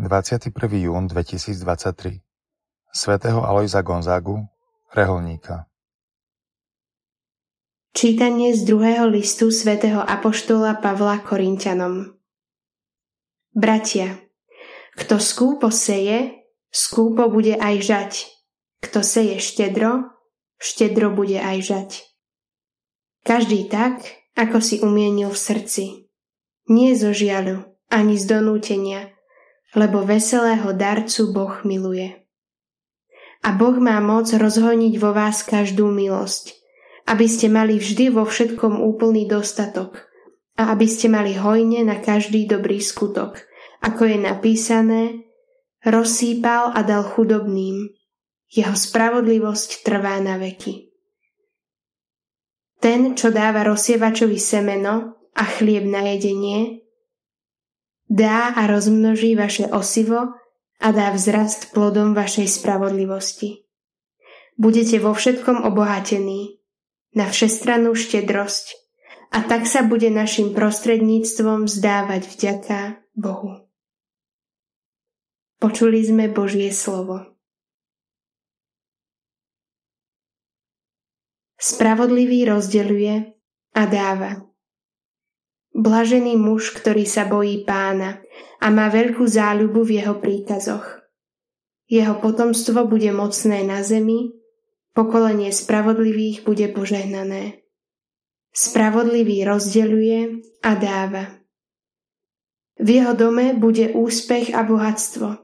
21. jún 2023 svätého Alojza Gonzagu, reholníka Čítanie z druhého listu svätého Apoštola Pavla Korintianom Bratia, kto skúpo seje, skúpo bude aj žať. Kto seje štedro, štedro bude aj žať. Každý tak, ako si umienil v srdci. Nie zo žiaľu, ani z donútenia, lebo veselého darcu Boh miluje. A Boh má moc rozhojniť vo vás každú milosť, aby ste mali vždy vo všetkom úplný dostatok a aby ste mali hojne na každý dobrý skutok, ako je napísané, rozsýpal a dal chudobným, jeho spravodlivosť trvá na veky. Ten, čo dáva rozsievačovi semeno a chlieb na jedenie, dá a rozmnoží vaše osivo a dá vzrast plodom vašej spravodlivosti. Budete vo všetkom obohatení, na všestrannú štedrosť a tak sa bude našim prostredníctvom zdávať vďaka Bohu. Počuli sme Božie slovo. Spravodlivý rozdeľuje a dáva. Blažený muž, ktorý sa bojí pána a má veľkú záľubu v jeho príkazoch. Jeho potomstvo bude mocné na zemi, pokolenie spravodlivých bude požehnané. Spravodlivý rozdeľuje a dáva. V jeho dome bude úspech a bohatstvo.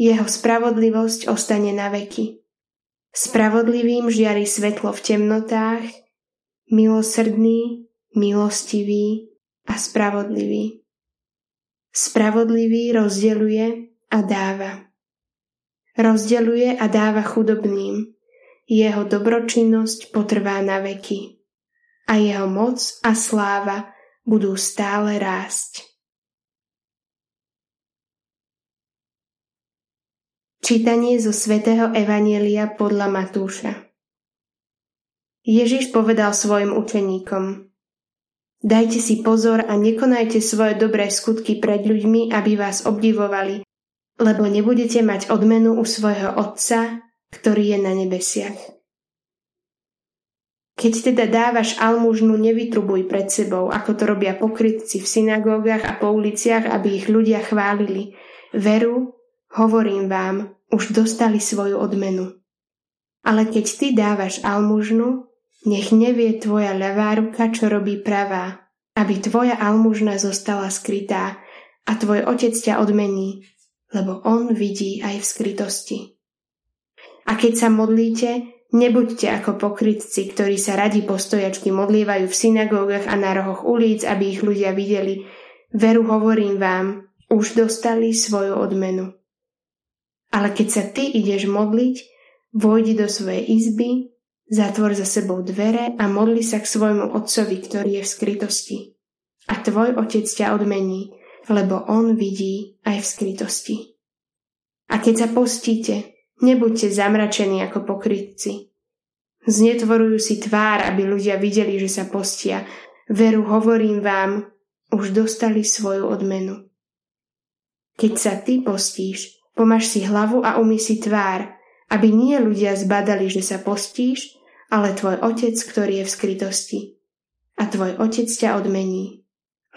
Jeho spravodlivosť ostane na veky. Spravodlivým žiari svetlo v temnotách, milosrdný, milostivý, a spravodlivý. Spravodlivý rozdeluje a dáva. Rozdeluje a dáva chudobným. Jeho dobročinnosť potrvá na veky. A jeho moc a sláva budú stále rásť. Čítanie zo svätého Evanielia podľa Matúša Ježiš povedal svojim učeníkom – Dajte si pozor a nekonajte svoje dobré skutky pred ľuďmi, aby vás obdivovali, lebo nebudete mať odmenu u svojho Otca, ktorý je na nebesiach. Keď teda dávaš almužnu, nevytrubuj pred sebou, ako to robia pokrytci v synagógach a po uliciach, aby ich ľudia chválili. Veru, hovorím vám, už dostali svoju odmenu. Ale keď ty dávaš almužnu, nech nevie tvoja ľavá ruka, čo robí pravá, aby tvoja almužna zostala skrytá a tvoj otec ťa odmení, lebo on vidí aj v skrytosti. A keď sa modlíte, nebuďte ako pokrytci, ktorí sa radi postojačky modlievajú v synagógach a na rohoch ulic, aby ich ľudia videli. Veru hovorím vám, už dostali svoju odmenu. Ale keď sa ty ideš modliť, vojdi do svojej izby, Zatvor za sebou dvere a modli sa k svojmu otcovi, ktorý je v skrytosti. A tvoj otec ťa odmení, lebo on vidí aj v skrytosti. A keď sa postíte, nebuďte zamračení ako pokrytci. Znetvorujú si tvár, aby ľudia videli, že sa postia. Veru hovorím vám, už dostali svoju odmenu. Keď sa ty postíš, pomaž si hlavu a umy si tvár, aby nie ľudia zbadali, že sa postíš, ale tvoj otec, ktorý je v skrytosti. A tvoj otec ťa odmení,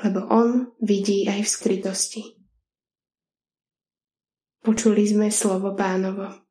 lebo on vidí aj v skrytosti. Počuli sme slovo pánovo.